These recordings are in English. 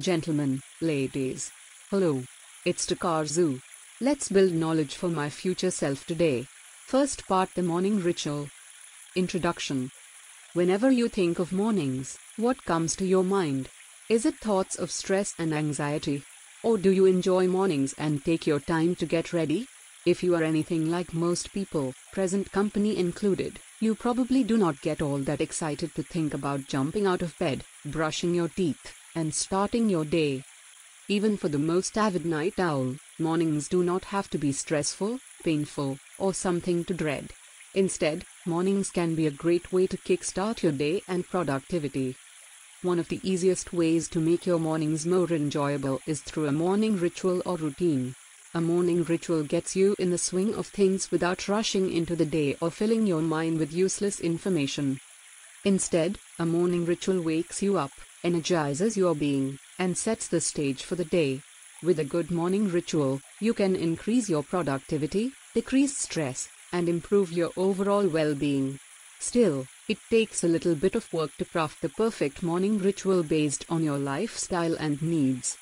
Gentlemen, ladies. Hello. It's Takazun. Let's build knowledge for my future self today. First part The Morning Ritual. Introduction. Whenever you think of mornings, what comes to your mind? Is it thoughts of stress and anxiety? Or do you enjoy mornings and take your time to get ready? If you are anything like most people, present company included, you probably do not get all that excited to think about jumping out of bed, brushing your teeth, and starting your day. Even for the most avid night owl, mornings do not have to be stressful, painful, or something to dread. Instead, mornings can be a great way to kickstart your day and productivity. One of the easiest ways to make your mornings more enjoyable is through a morning ritual or routine. A morning ritual gets you in the swing of things without rushing into the day or filling your mind with useless information. Instead, a morning ritual wakes you up, energizes your being, and sets the stage for the day. With a good morning ritual, you can increase your productivity, decrease stress, and improve your overall well being. Still, it takes a little bit of work to craft the perfect morning ritual based on your lifestyle and needs.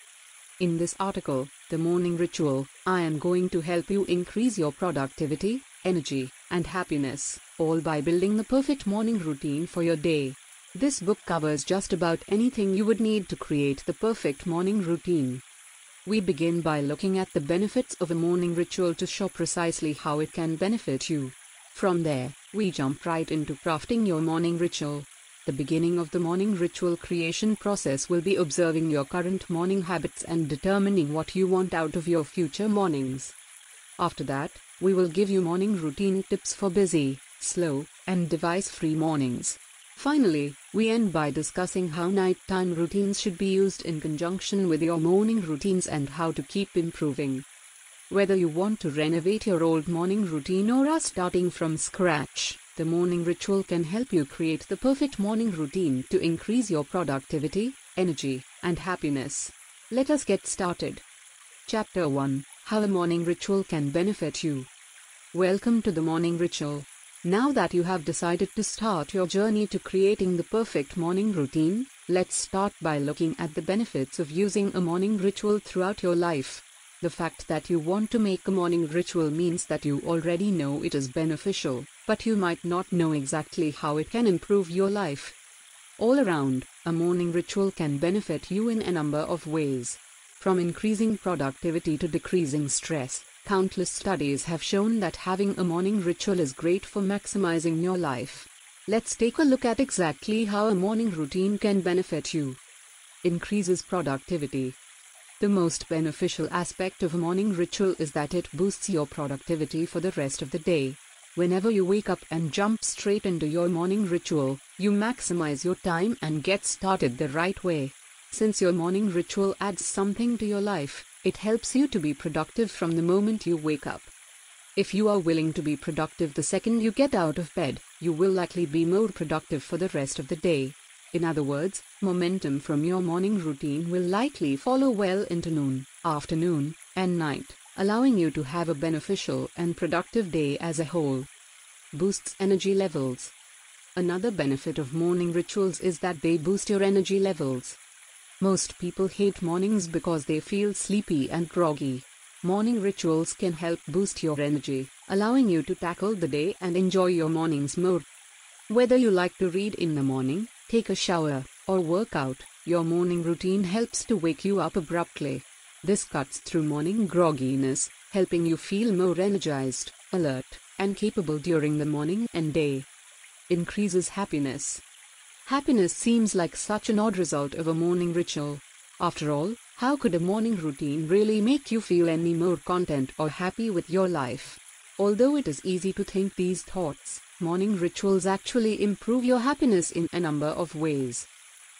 In this article, The Morning Ritual, I am going to help you increase your productivity, energy, and happiness, all by building the perfect morning routine for your day. This book covers just about anything you would need to create the perfect morning routine. We begin by looking at the benefits of a morning ritual to show precisely how it can benefit you. From there, we jump right into crafting your morning ritual. The beginning of the morning ritual creation process will be observing your current morning habits and determining what you want out of your future mornings. After that, we will give you morning routine tips for busy, slow, and device free mornings. Finally, we end by discussing how nighttime routines should be used in conjunction with your morning routines and how to keep improving. Whether you want to renovate your old morning routine or are starting from scratch, the morning ritual can help you create the perfect morning routine to increase your productivity, energy, and happiness. Let us get started. Chapter 1 How a Morning Ritual Can Benefit You. Welcome to the Morning Ritual. Now that you have decided to start your journey to creating the perfect morning routine, let's start by looking at the benefits of using a morning ritual throughout your life. The fact that you want to make a morning ritual means that you already know it is beneficial, but you might not know exactly how it can improve your life. All around, a morning ritual can benefit you in a number of ways. From increasing productivity to decreasing stress, countless studies have shown that having a morning ritual is great for maximizing your life. Let's take a look at exactly how a morning routine can benefit you. Increases productivity. The most beneficial aspect of a morning ritual is that it boosts your productivity for the rest of the day. Whenever you wake up and jump straight into your morning ritual, you maximize your time and get started the right way. Since your morning ritual adds something to your life, it helps you to be productive from the moment you wake up. If you are willing to be productive the second you get out of bed, you will likely be more productive for the rest of the day. In other words, momentum from your morning routine will likely follow well into noon, afternoon, and night, allowing you to have a beneficial and productive day as a whole. Boosts energy levels. Another benefit of morning rituals is that they boost your energy levels. Most people hate mornings because they feel sleepy and groggy. Morning rituals can help boost your energy, allowing you to tackle the day and enjoy your mornings more. Whether you like to read in the morning, take a shower, or work out, your morning routine helps to wake you up abruptly. This cuts through morning grogginess, helping you feel more energized, alert, and capable during the morning and day. Increases happiness. Happiness seems like such an odd result of a morning ritual. After all, how could a morning routine really make you feel any more content or happy with your life? Although it is easy to think these thoughts, morning rituals actually improve your happiness in a number of ways.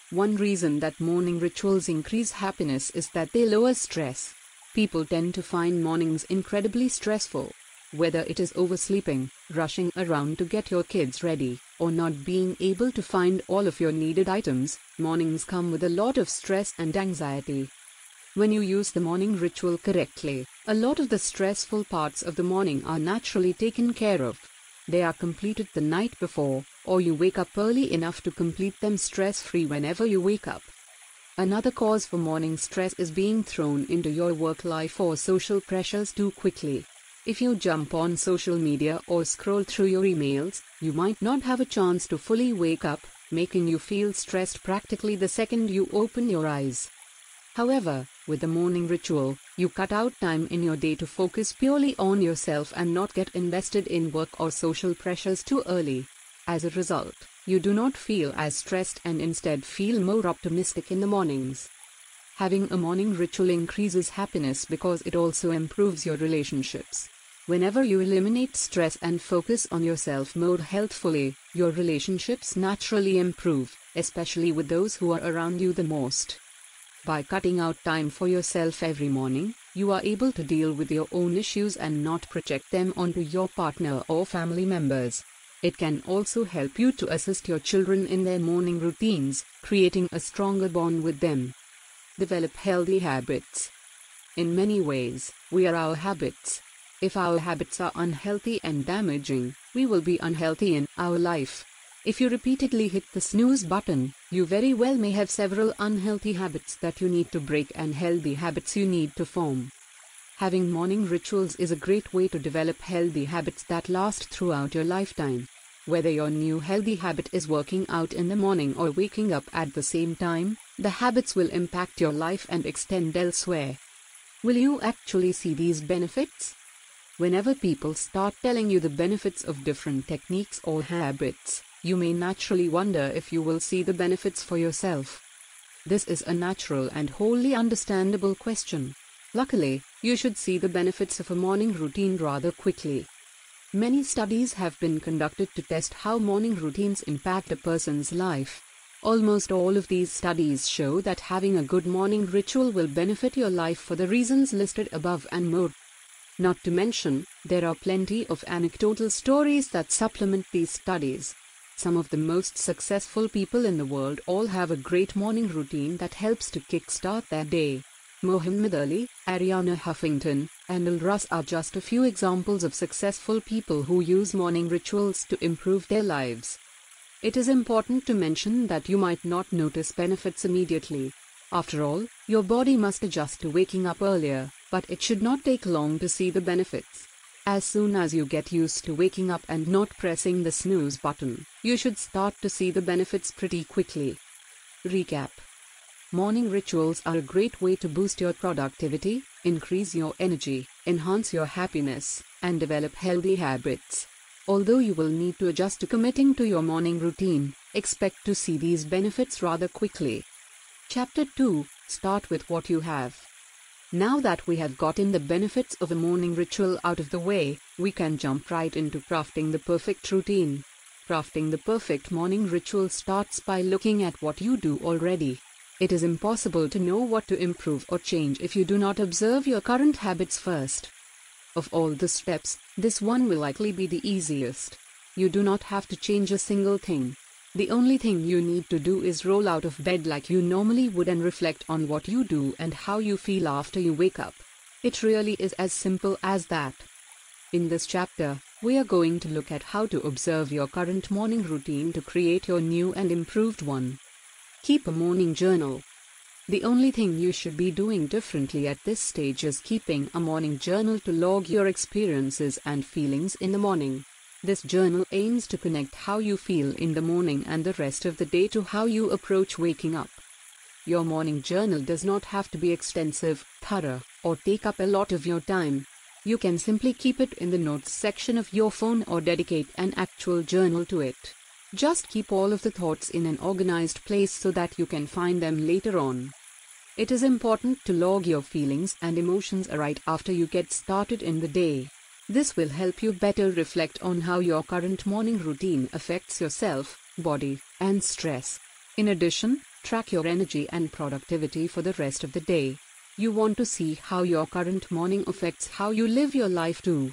One reason that morning rituals increase happiness is that they lower stress. People tend to find mornings incredibly stressful. Whether it is oversleeping, rushing around to get your kids ready, or not being able to find all of your needed items, mornings come with a lot of stress and anxiety. When you use the morning ritual correctly, a lot of the stressful parts of the morning are naturally taken care of. They are completed the night before, or you wake up early enough to complete them stress free whenever you wake up. Another cause for morning stress is being thrown into your work life or social pressures too quickly. If you jump on social media or scroll through your emails, you might not have a chance to fully wake up, making you feel stressed practically the second you open your eyes. However, with the morning ritual, you cut out time in your day to focus purely on yourself and not get invested in work or social pressures too early. As a result, you do not feel as stressed and instead feel more optimistic in the mornings. Having a morning ritual increases happiness because it also improves your relationships. Whenever you eliminate stress and focus on yourself more healthfully, your relationships naturally improve, especially with those who are around you the most. By cutting out time for yourself every morning, you are able to deal with your own issues and not project them onto your partner or family members. It can also help you to assist your children in their morning routines, creating a stronger bond with them. Develop healthy habits. In many ways, we are our habits. If our habits are unhealthy and damaging, we will be unhealthy in our life. If you repeatedly hit the snooze button, you very well may have several unhealthy habits that you need to break and healthy habits you need to form. Having morning rituals is a great way to develop healthy habits that last throughout your lifetime. Whether your new healthy habit is working out in the morning or waking up at the same time, the habits will impact your life and extend elsewhere. Will you actually see these benefits? Whenever people start telling you the benefits of different techniques or habits, you may naturally wonder if you will see the benefits for yourself. This is a natural and wholly understandable question. Luckily, you should see the benefits of a morning routine rather quickly. Many studies have been conducted to test how morning routines impact a person's life. Almost all of these studies show that having a good morning ritual will benefit your life for the reasons listed above and more. Not to mention, there are plenty of anecdotal stories that supplement these studies. Some of the most successful people in the world all have a great morning routine that helps to kickstart their day. Muhammad Ali, Arianna Huffington, and Neil Russ are just a few examples of successful people who use morning rituals to improve their lives. It is important to mention that you might not notice benefits immediately. After all, your body must adjust to waking up earlier, but it should not take long to see the benefits. As soon as you get used to waking up and not pressing the snooze button, you should start to see the benefits pretty quickly. Recap Morning rituals are a great way to boost your productivity, increase your energy, enhance your happiness, and develop healthy habits. Although you will need to adjust to committing to your morning routine, expect to see these benefits rather quickly. Chapter 2 Start with what you have. Now that we have gotten the benefits of a morning ritual out of the way, we can jump right into crafting the perfect routine. Crafting the perfect morning ritual starts by looking at what you do already. It is impossible to know what to improve or change if you do not observe your current habits first. Of all the steps, this one will likely be the easiest. You do not have to change a single thing. The only thing you need to do is roll out of bed like you normally would and reflect on what you do and how you feel after you wake up. It really is as simple as that. In this chapter, we are going to look at how to observe your current morning routine to create your new and improved one. Keep a morning journal. The only thing you should be doing differently at this stage is keeping a morning journal to log your experiences and feelings in the morning. This journal aims to connect how you feel in the morning and the rest of the day to how you approach waking up. Your morning journal does not have to be extensive, thorough, or take up a lot of your time. You can simply keep it in the notes section of your phone or dedicate an actual journal to it. Just keep all of the thoughts in an organized place so that you can find them later on. It is important to log your feelings and emotions right after you get started in the day. This will help you better reflect on how your current morning routine affects yourself, body, and stress. In addition, track your energy and productivity for the rest of the day. You want to see how your current morning affects how you live your life too.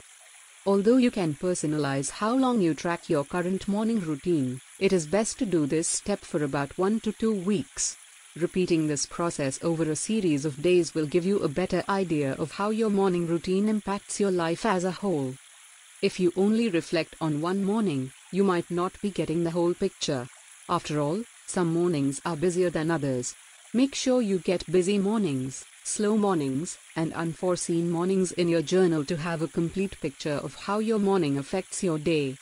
Although you can personalize how long you track your current morning routine, it is best to do this step for about 1 to 2 weeks. Repeating this process over a series of days will give you a better idea of how your morning routine impacts your life as a whole. If you only reflect on one morning, you might not be getting the whole picture. After all, some mornings are busier than others. Make sure you get busy mornings, slow mornings, and unforeseen mornings in your journal to have a complete picture of how your morning affects your day.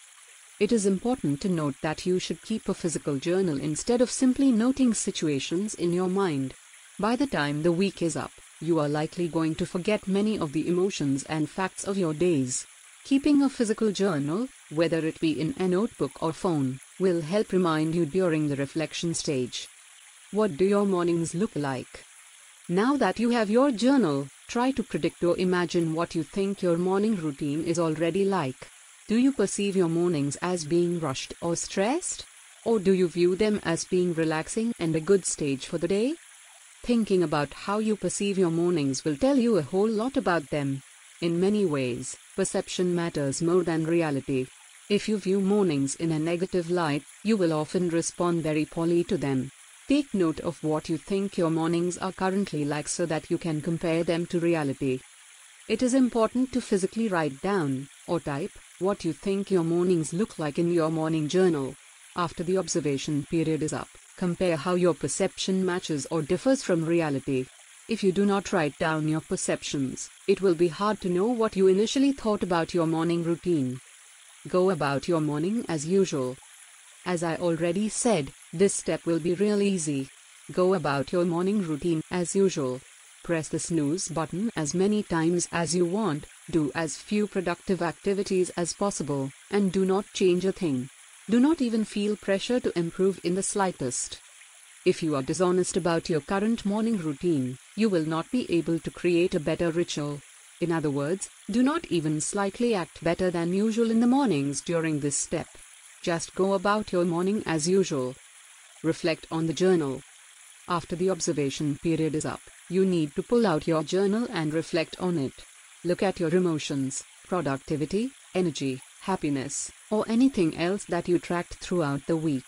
It is important to note that you should keep a physical journal instead of simply noting situations in your mind. By the time the week is up, you are likely going to forget many of the emotions and facts of your days. Keeping a physical journal, whether it be in a notebook or phone, will help remind you during the reflection stage. What do your mornings look like? Now that you have your journal, try to predict or imagine what you think your morning routine is already like. Do you perceive your mornings as being rushed or stressed? Or do you view them as being relaxing and a good stage for the day? Thinking about how you perceive your mornings will tell you a whole lot about them. In many ways, perception matters more than reality. If you view mornings in a negative light, you will often respond very poorly to them. Take note of what you think your mornings are currently like so that you can compare them to reality. It is important to physically write down, or type, what you think your mornings look like in your morning journal. After the observation period is up, compare how your perception matches or differs from reality. If you do not write down your perceptions, it will be hard to know what you initially thought about your morning routine. Go about your morning as usual. As I already said, this step will be real easy. Go about your morning routine as usual. Press the snooze button as many times as you want, do as few productive activities as possible, and do not change a thing. Do not even feel pressure to improve in the slightest. If you are dishonest about your current morning routine, you will not be able to create a better ritual. In other words, do not even slightly act better than usual in the mornings during this step. Just go about your morning as usual. Reflect on the journal. After the observation period is up, you need to pull out your journal and reflect on it. Look at your emotions, productivity, energy, happiness, or anything else that you tracked throughout the week.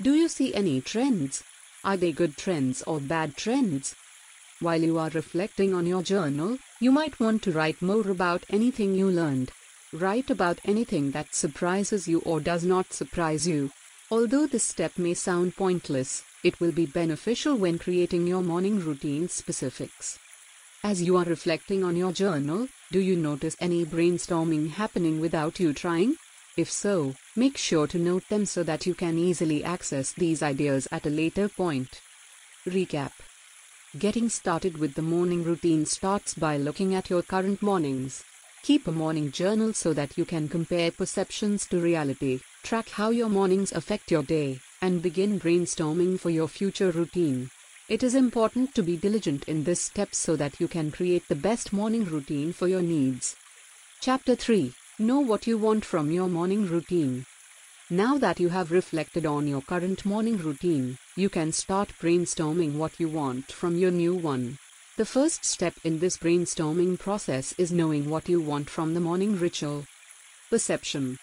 Do you see any trends? Are they good trends or bad trends? While you are reflecting on your journal, you might want to write more about anything you learned. Write about anything that surprises you or does not surprise you. Although this step may sound pointless, it will be beneficial when creating your morning routine specifics. As you are reflecting on your journal, do you notice any brainstorming happening without you trying? If so, make sure to note them so that you can easily access these ideas at a later point. Recap Getting started with the morning routine starts by looking at your current mornings. Keep a morning journal so that you can compare perceptions to reality, track how your mornings affect your day, and begin brainstorming for your future routine. It is important to be diligent in this step so that you can create the best morning routine for your needs. Chapter 3 Know what you want from your morning routine. Now that you have reflected on your current morning routine, you can start brainstorming what you want from your new one. The first step in this brainstorming process is knowing what you want from the morning ritual. Perception.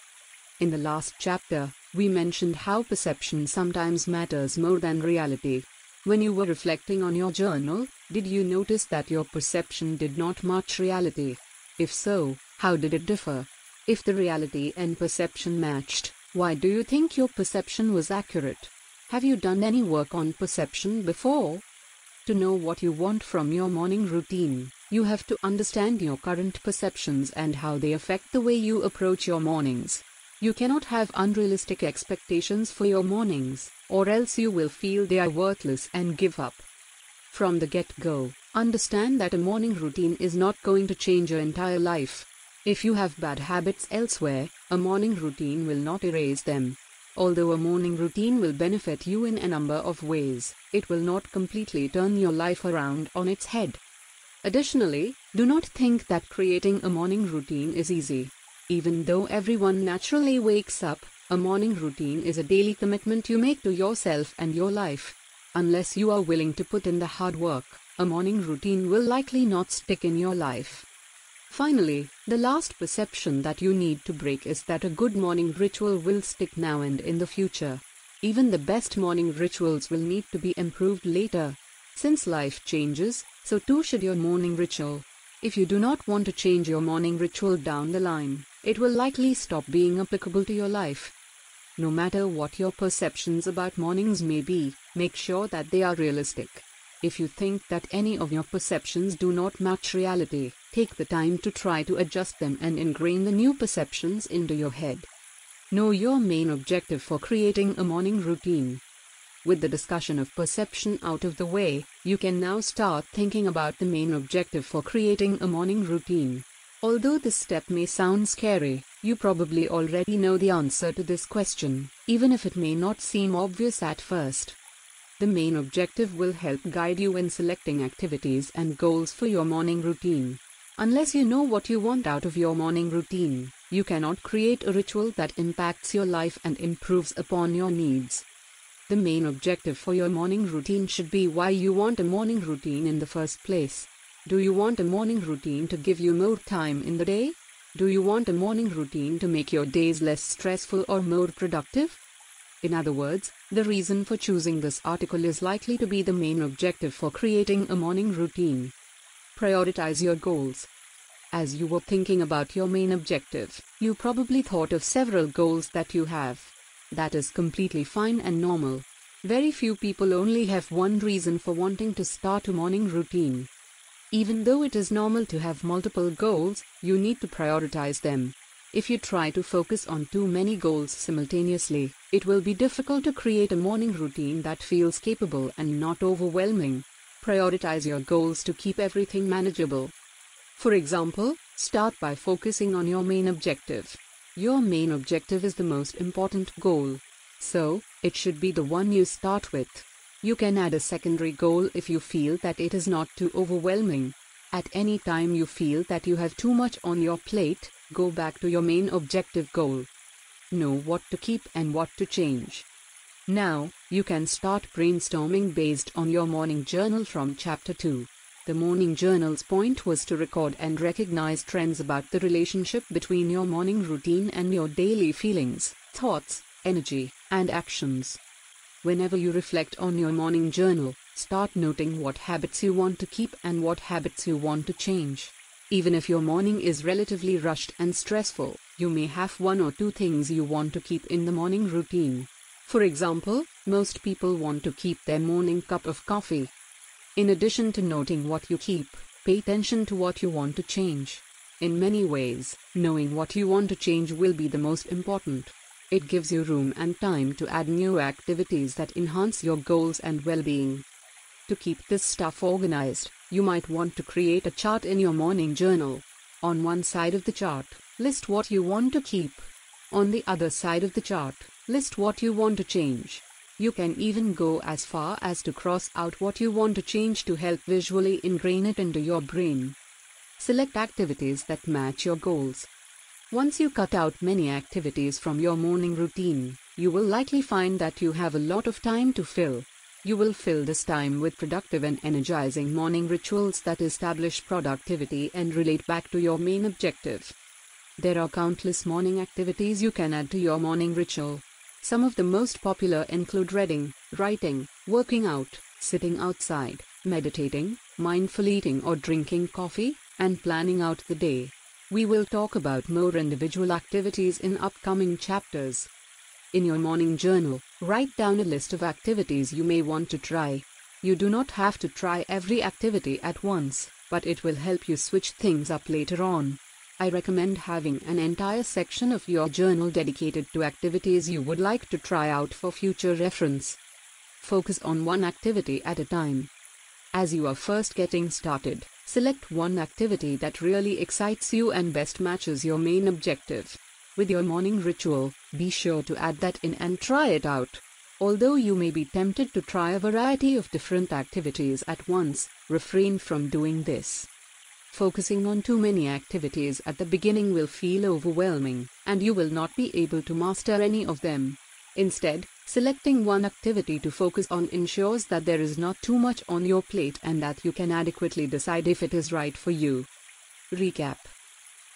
In the last chapter, we mentioned how perception sometimes matters more than reality. When you were reflecting on your journal, did you notice that your perception did not match reality? If so, how did it differ? If the reality and perception matched, why do you think your perception was accurate? Have you done any work on perception before? To know what you want from your morning routine, you have to understand your current perceptions and how they affect the way you approach your mornings. You cannot have unrealistic expectations for your mornings, or else you will feel they are worthless and give up. From the get go, understand that a morning routine is not going to change your entire life. If you have bad habits elsewhere, a morning routine will not erase them. Although a morning routine will benefit you in a number of ways, it will not completely turn your life around on its head. Additionally, do not think that creating a morning routine is easy. Even though everyone naturally wakes up, a morning routine is a daily commitment you make to yourself and your life. Unless you are willing to put in the hard work, a morning routine will likely not stick in your life. Finally, the last perception that you need to break is that a good morning ritual will stick now and in the future. Even the best morning rituals will need to be improved later. Since life changes, so too should your morning ritual. If you do not want to change your morning ritual down the line, it will likely stop being applicable to your life. No matter what your perceptions about mornings may be, make sure that they are realistic. If you think that any of your perceptions do not match reality, take the time to try to adjust them and ingrain the new perceptions into your head. Know your main objective for creating a morning routine. With the discussion of perception out of the way, you can now start thinking about the main objective for creating a morning routine. Although this step may sound scary, you probably already know the answer to this question, even if it may not seem obvious at first. The main objective will help guide you in selecting activities and goals for your morning routine. Unless you know what you want out of your morning routine, you cannot create a ritual that impacts your life and improves upon your needs. The main objective for your morning routine should be why you want a morning routine in the first place. Do you want a morning routine to give you more time in the day? Do you want a morning routine to make your days less stressful or more productive? In other words, the reason for choosing this article is likely to be the main objective for creating a morning routine. Prioritize your goals. As you were thinking about your main objective, you probably thought of several goals that you have. That is completely fine and normal. Very few people only have one reason for wanting to start a morning routine. Even though it is normal to have multiple goals, you need to prioritize them. If you try to focus on too many goals simultaneously, it will be difficult to create a morning routine that feels capable and not overwhelming. Prioritize your goals to keep everything manageable. For example, start by focusing on your main objective. Your main objective is the most important goal. So, it should be the one you start with. You can add a secondary goal if you feel that it is not too overwhelming. At any time you feel that you have too much on your plate, go back to your main objective goal. Know what to keep and what to change. Now, you can start brainstorming based on your morning journal from Chapter 2. The morning journal's point was to record and recognize trends about the relationship between your morning routine and your daily feelings, thoughts, energy, and actions. Whenever you reflect on your morning journal, start noting what habits you want to keep and what habits you want to change. Even if your morning is relatively rushed and stressful, you may have one or two things you want to keep in the morning routine. For example, most people want to keep their morning cup of coffee, in addition to noting what you keep, pay attention to what you want to change. In many ways, knowing what you want to change will be the most important. It gives you room and time to add new activities that enhance your goals and well being. To keep this stuff organized, you might want to create a chart in your morning journal. On one side of the chart, list what you want to keep. On the other side of the chart, list what you want to change. You can even go as far as to cross out what you want to change to help visually ingrain it into your brain. Select activities that match your goals. Once you cut out many activities from your morning routine, you will likely find that you have a lot of time to fill. You will fill this time with productive and energizing morning rituals that establish productivity and relate back to your main objective. There are countless morning activities you can add to your morning ritual. Some of the most popular include reading, writing, working out, sitting outside, meditating, mindful eating or drinking coffee, and planning out the day. We will talk about more individual activities in upcoming chapters. In your morning journal, write down a list of activities you may want to try. You do not have to try every activity at once, but it will help you switch things up later on. I recommend having an entire section of your journal dedicated to activities you would like to try out for future reference. Focus on one activity at a time. As you are first getting started, select one activity that really excites you and best matches your main objective. With your morning ritual, be sure to add that in and try it out. Although you may be tempted to try a variety of different activities at once, refrain from doing this. Focusing on too many activities at the beginning will feel overwhelming, and you will not be able to master any of them. Instead, selecting one activity to focus on ensures that there is not too much on your plate and that you can adequately decide if it is right for you. Recap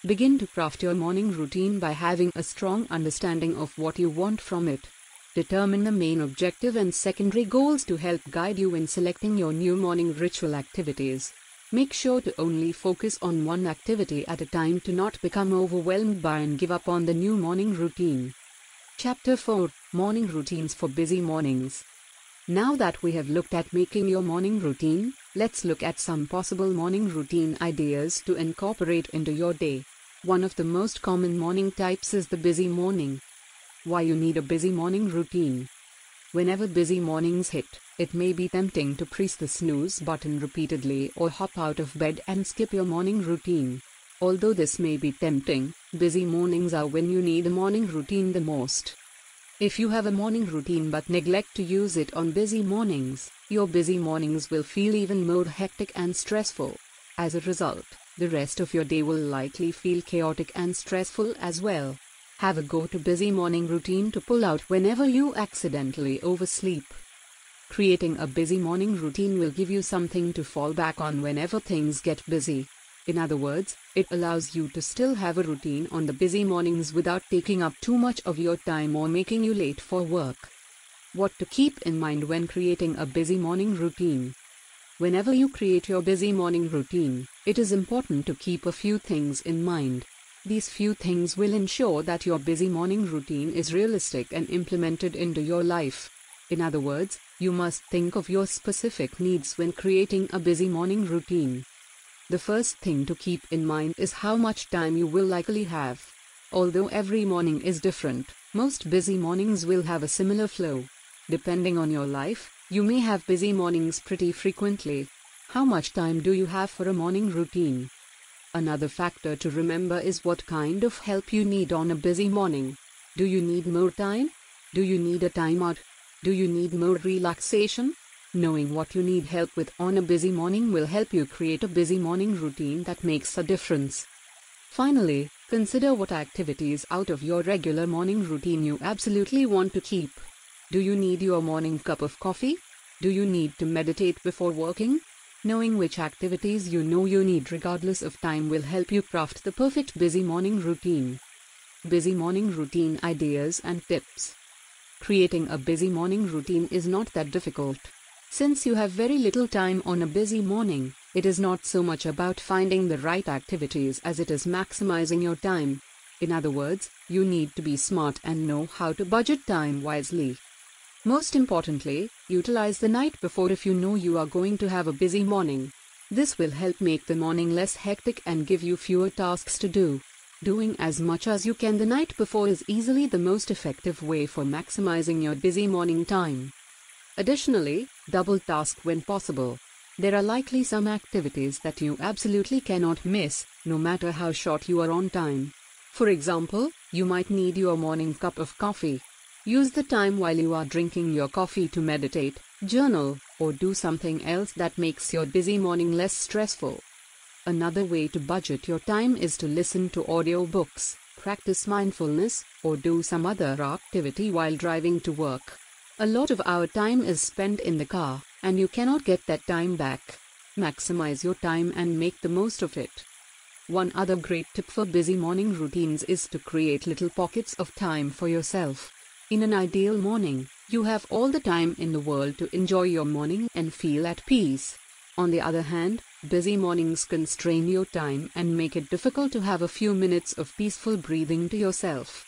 Begin to craft your morning routine by having a strong understanding of what you want from it. Determine the main objective and secondary goals to help guide you in selecting your new morning ritual activities. Make sure to only focus on one activity at a time to not become overwhelmed by and give up on the new morning routine. Chapter 4 Morning Routines for Busy Mornings Now that we have looked at making your morning routine, let's look at some possible morning routine ideas to incorporate into your day. One of the most common morning types is the busy morning. Why you need a busy morning routine? Whenever busy mornings hit, it may be tempting to press the snooze button repeatedly or hop out of bed and skip your morning routine. Although this may be tempting, busy mornings are when you need a morning routine the most. If you have a morning routine but neglect to use it on busy mornings, your busy mornings will feel even more hectic and stressful. As a result, the rest of your day will likely feel chaotic and stressful as well. Have a go to busy morning routine to pull out whenever you accidentally oversleep. Creating a busy morning routine will give you something to fall back on whenever things get busy. In other words, it allows you to still have a routine on the busy mornings without taking up too much of your time or making you late for work. What to keep in mind when creating a busy morning routine. Whenever you create your busy morning routine, it is important to keep a few things in mind. These few things will ensure that your busy morning routine is realistic and implemented into your life. In other words, you must think of your specific needs when creating a busy morning routine. The first thing to keep in mind is how much time you will likely have. Although every morning is different, most busy mornings will have a similar flow. Depending on your life, you may have busy mornings pretty frequently. How much time do you have for a morning routine? Another factor to remember is what kind of help you need on a busy morning. Do you need more time? Do you need a timeout? Do you need more relaxation? Knowing what you need help with on a busy morning will help you create a busy morning routine that makes a difference. Finally, consider what activities out of your regular morning routine you absolutely want to keep. Do you need your morning cup of coffee? Do you need to meditate before working? Knowing which activities you know you need regardless of time will help you craft the perfect busy morning routine. Busy morning routine ideas and tips. Creating a busy morning routine is not that difficult. Since you have very little time on a busy morning, it is not so much about finding the right activities as it is maximizing your time. In other words, you need to be smart and know how to budget time wisely. Most importantly, utilize the night before if you know you are going to have a busy morning. This will help make the morning less hectic and give you fewer tasks to do. Doing as much as you can the night before is easily the most effective way for maximizing your busy morning time. Additionally, double task when possible. There are likely some activities that you absolutely cannot miss, no matter how short you are on time. For example, you might need your morning cup of coffee. Use the time while you are drinking your coffee to meditate, journal, or do something else that makes your busy morning less stressful. Another way to budget your time is to listen to audiobooks, practice mindfulness, or do some other activity while driving to work. A lot of our time is spent in the car, and you cannot get that time back. Maximize your time and make the most of it. One other great tip for busy morning routines is to create little pockets of time for yourself. In an ideal morning, you have all the time in the world to enjoy your morning and feel at peace. On the other hand, busy mornings constrain your time and make it difficult to have a few minutes of peaceful breathing to yourself.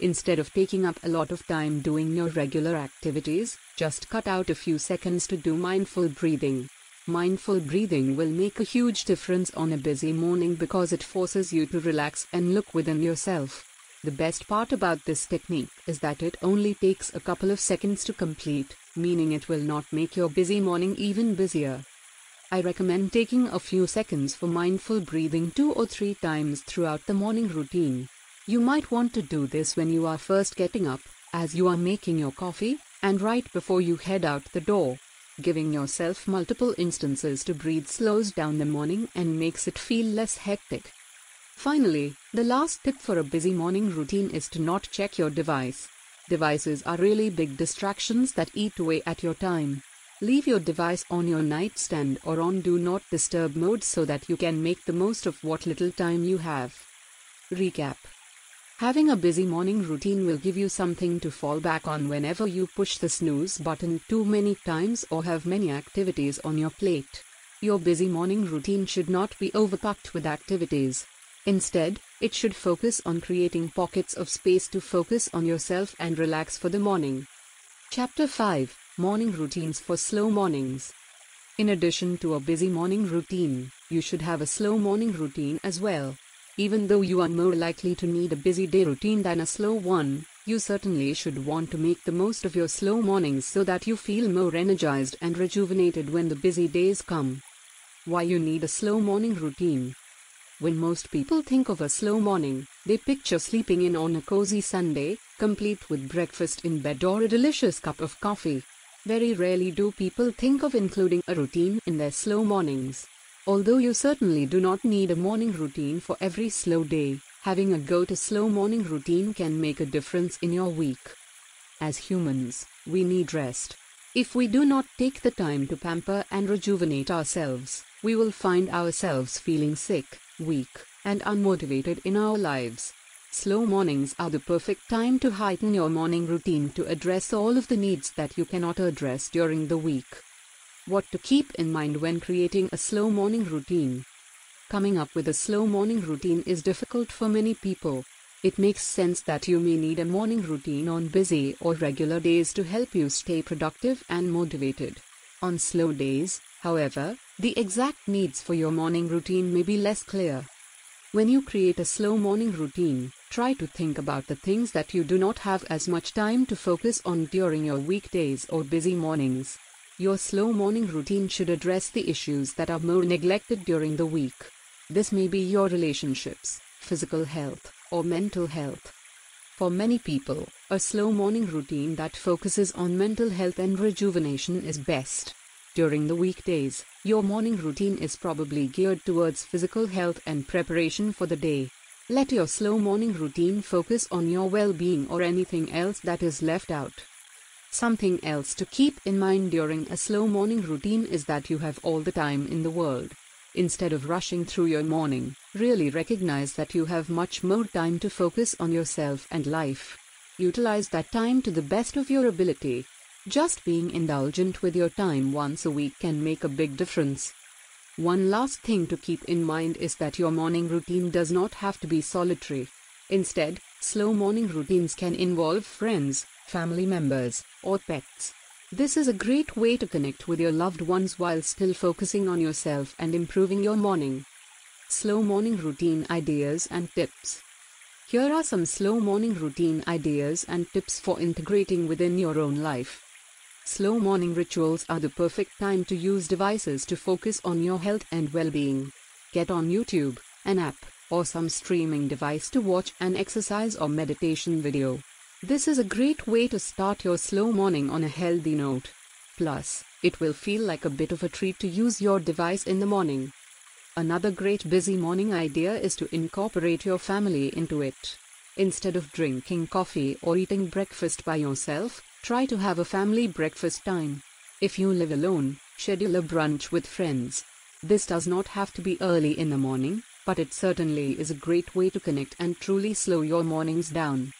Instead of taking up a lot of time doing your regular activities, just cut out a few seconds to do mindful breathing. Mindful breathing will make a huge difference on a busy morning because it forces you to relax and look within yourself. The best part about this technique is that it only takes a couple of seconds to complete, meaning it will not make your busy morning even busier. I recommend taking a few seconds for mindful breathing two or three times throughout the morning routine. You might want to do this when you are first getting up, as you are making your coffee, and right before you head out the door. Giving yourself multiple instances to breathe slows down the morning and makes it feel less hectic. Finally, the last tip for a busy morning routine is to not check your device. Devices are really big distractions that eat away at your time. Leave your device on your nightstand or on Do Not Disturb mode so that you can make the most of what little time you have. Recap Having a busy morning routine will give you something to fall back on whenever you push the snooze button too many times or have many activities on your plate. Your busy morning routine should not be overpacked with activities. Instead, it should focus on creating pockets of space to focus on yourself and relax for the morning. Chapter 5 Morning routines for slow mornings. In addition to a busy morning routine, you should have a slow morning routine as well. Even though you are more likely to need a busy day routine than a slow one, you certainly should want to make the most of your slow mornings so that you feel more energized and rejuvenated when the busy days come. Why you need a slow morning routine? When most people think of a slow morning, they picture sleeping in on a cozy Sunday, complete with breakfast in bed or a delicious cup of coffee. Very rarely do people think of including a routine in their slow mornings. Although you certainly do not need a morning routine for every slow day, having a go to slow morning routine can make a difference in your week. As humans, we need rest. If we do not take the time to pamper and rejuvenate ourselves, we will find ourselves feeling sick, weak, and unmotivated in our lives. Slow mornings are the perfect time to heighten your morning routine to address all of the needs that you cannot address during the week. What to keep in mind when creating a slow morning routine. Coming up with a slow morning routine is difficult for many people. It makes sense that you may need a morning routine on busy or regular days to help you stay productive and motivated. On slow days, however, the exact needs for your morning routine may be less clear. When you create a slow morning routine, try to think about the things that you do not have as much time to focus on during your weekdays or busy mornings. Your slow morning routine should address the issues that are more neglected during the week. This may be your relationships, physical health, or mental health. For many people, a slow morning routine that focuses on mental health and rejuvenation is best. During the weekdays, your morning routine is probably geared towards physical health and preparation for the day. Let your slow morning routine focus on your well being or anything else that is left out. Something else to keep in mind during a slow morning routine is that you have all the time in the world. Instead of rushing through your morning, really recognize that you have much more time to focus on yourself and life. Utilize that time to the best of your ability. Just being indulgent with your time once a week can make a big difference. One last thing to keep in mind is that your morning routine does not have to be solitary. Instead, slow morning routines can involve friends, family members, or pets. This is a great way to connect with your loved ones while still focusing on yourself and improving your morning. Slow morning routine ideas and tips. Here are some slow morning routine ideas and tips for integrating within your own life. Slow morning rituals are the perfect time to use devices to focus on your health and well being. Get on YouTube, an app, or some streaming device to watch an exercise or meditation video. This is a great way to start your slow morning on a healthy note. Plus, it will feel like a bit of a treat to use your device in the morning. Another great busy morning idea is to incorporate your family into it. Instead of drinking coffee or eating breakfast by yourself, Try to have a family breakfast time. If you live alone, schedule a brunch with friends. This does not have to be early in the morning, but it certainly is a great way to connect and truly slow your mornings down.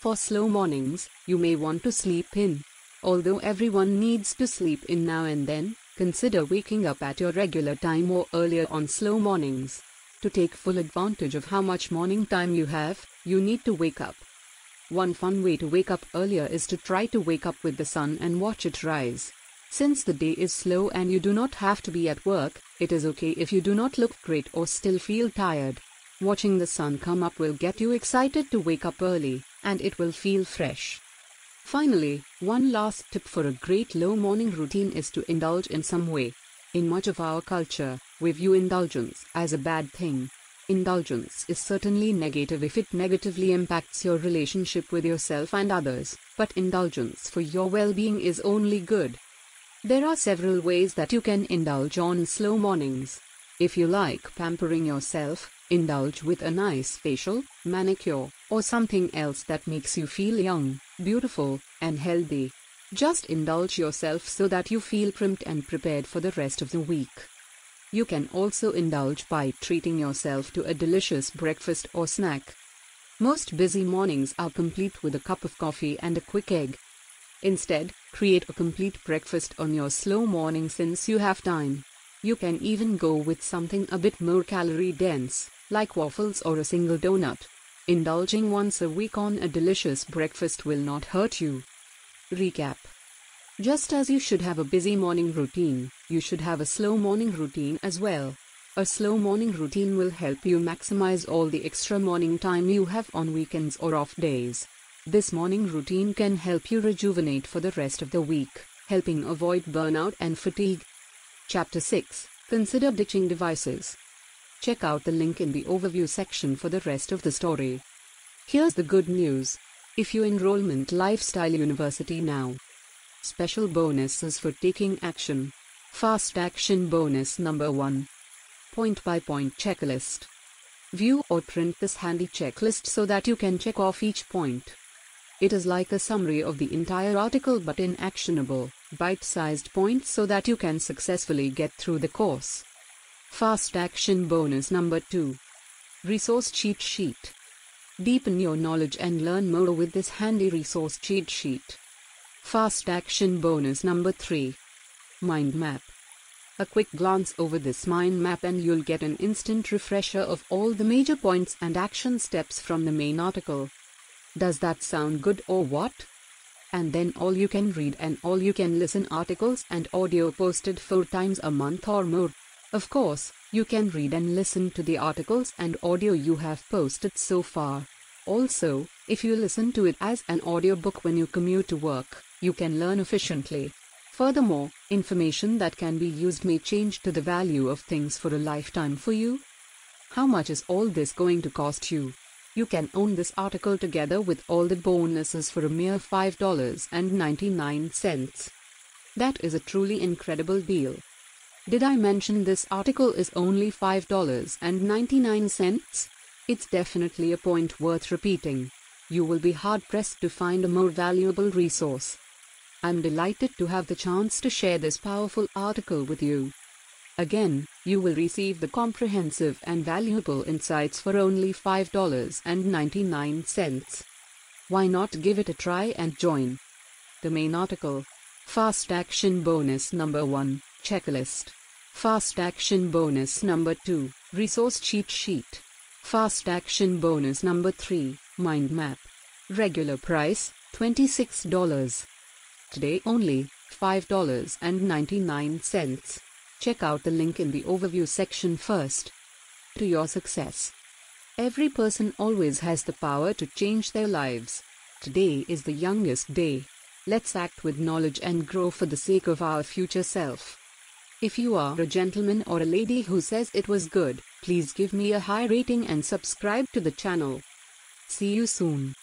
For slow mornings, you may want to sleep in. Although everyone needs to sleep in now and then, consider waking up at your regular time or earlier on slow mornings. To take full advantage of how much morning time you have, you need to wake up. One fun way to wake up earlier is to try to wake up with the sun and watch it rise. Since the day is slow and you do not have to be at work, it is okay if you do not look great or still feel tired. Watching the sun come up will get you excited to wake up early, and it will feel fresh. Finally, one last tip for a great low morning routine is to indulge in some way. In much of our culture, we view indulgence as a bad thing. Indulgence is certainly negative if it negatively impacts your relationship with yourself and others, but indulgence for your well being is only good. There are several ways that you can indulge on slow mornings. If you like pampering yourself, indulge with a nice facial, manicure, or something else that makes you feel young, beautiful, and healthy. Just indulge yourself so that you feel primed and prepared for the rest of the week. You can also indulge by treating yourself to a delicious breakfast or snack. Most busy mornings are complete with a cup of coffee and a quick egg. Instead, create a complete breakfast on your slow morning since you have time. You can even go with something a bit more calorie dense, like waffles or a single donut. Indulging once a week on a delicious breakfast will not hurt you. Recap Just as you should have a busy morning routine, you should have a slow morning routine as well. A slow morning routine will help you maximize all the extra morning time you have on weekends or off days. This morning routine can help you rejuvenate for the rest of the week, helping avoid burnout and fatigue. Chapter 6 Consider ditching devices. Check out the link in the overview section for the rest of the story. Here's the good news. If you enrollment Lifestyle University now, special bonuses for taking action. Fast action bonus number 1 point by point checklist. View or print this handy checklist so that you can check off each point. It is like a summary of the entire article but in actionable, bite sized points so that you can successfully get through the course. Fast action bonus number 2 Resource cheat sheet. Deepen your knowledge and learn more with this handy resource cheat sheet. Fast action bonus number 3 Mind map. A quick glance over this mind map and you'll get an instant refresher of all the major points and action steps from the main article. Does that sound good or what? And then all you can read and all you can listen articles and audio posted four times a month or more. Of course, you can read and listen to the articles and audio you have posted so far. Also, if you listen to it as an audiobook when you commute to work, you can learn efficiently. Furthermore, information that can be used may change to the value of things for a lifetime for you. How much is all this going to cost you? You can own this article together with all the bonuses for a mere $5.99. That is a truly incredible deal. Did I mention this article is only $5.99? It's definitely a point worth repeating. You will be hard pressed to find a more valuable resource. I'm delighted to have the chance to share this powerful article with you. Again, you will receive the comprehensive and valuable insights for only $5.99. Why not give it a try and join? The main article Fast Action Bonus Number 1 Checklist. Fast Action Bonus Number 2 Resource Cheat Sheet. Fast Action Bonus Number 3 Mind Map. Regular price $26. Today only $5.99. Check out the link in the overview section first. To your success. Every person always has the power to change their lives. Today is the youngest day. Let's act with knowledge and grow for the sake of our future self. If you are a gentleman or a lady who says it was good, please give me a high rating and subscribe to the channel. See you soon.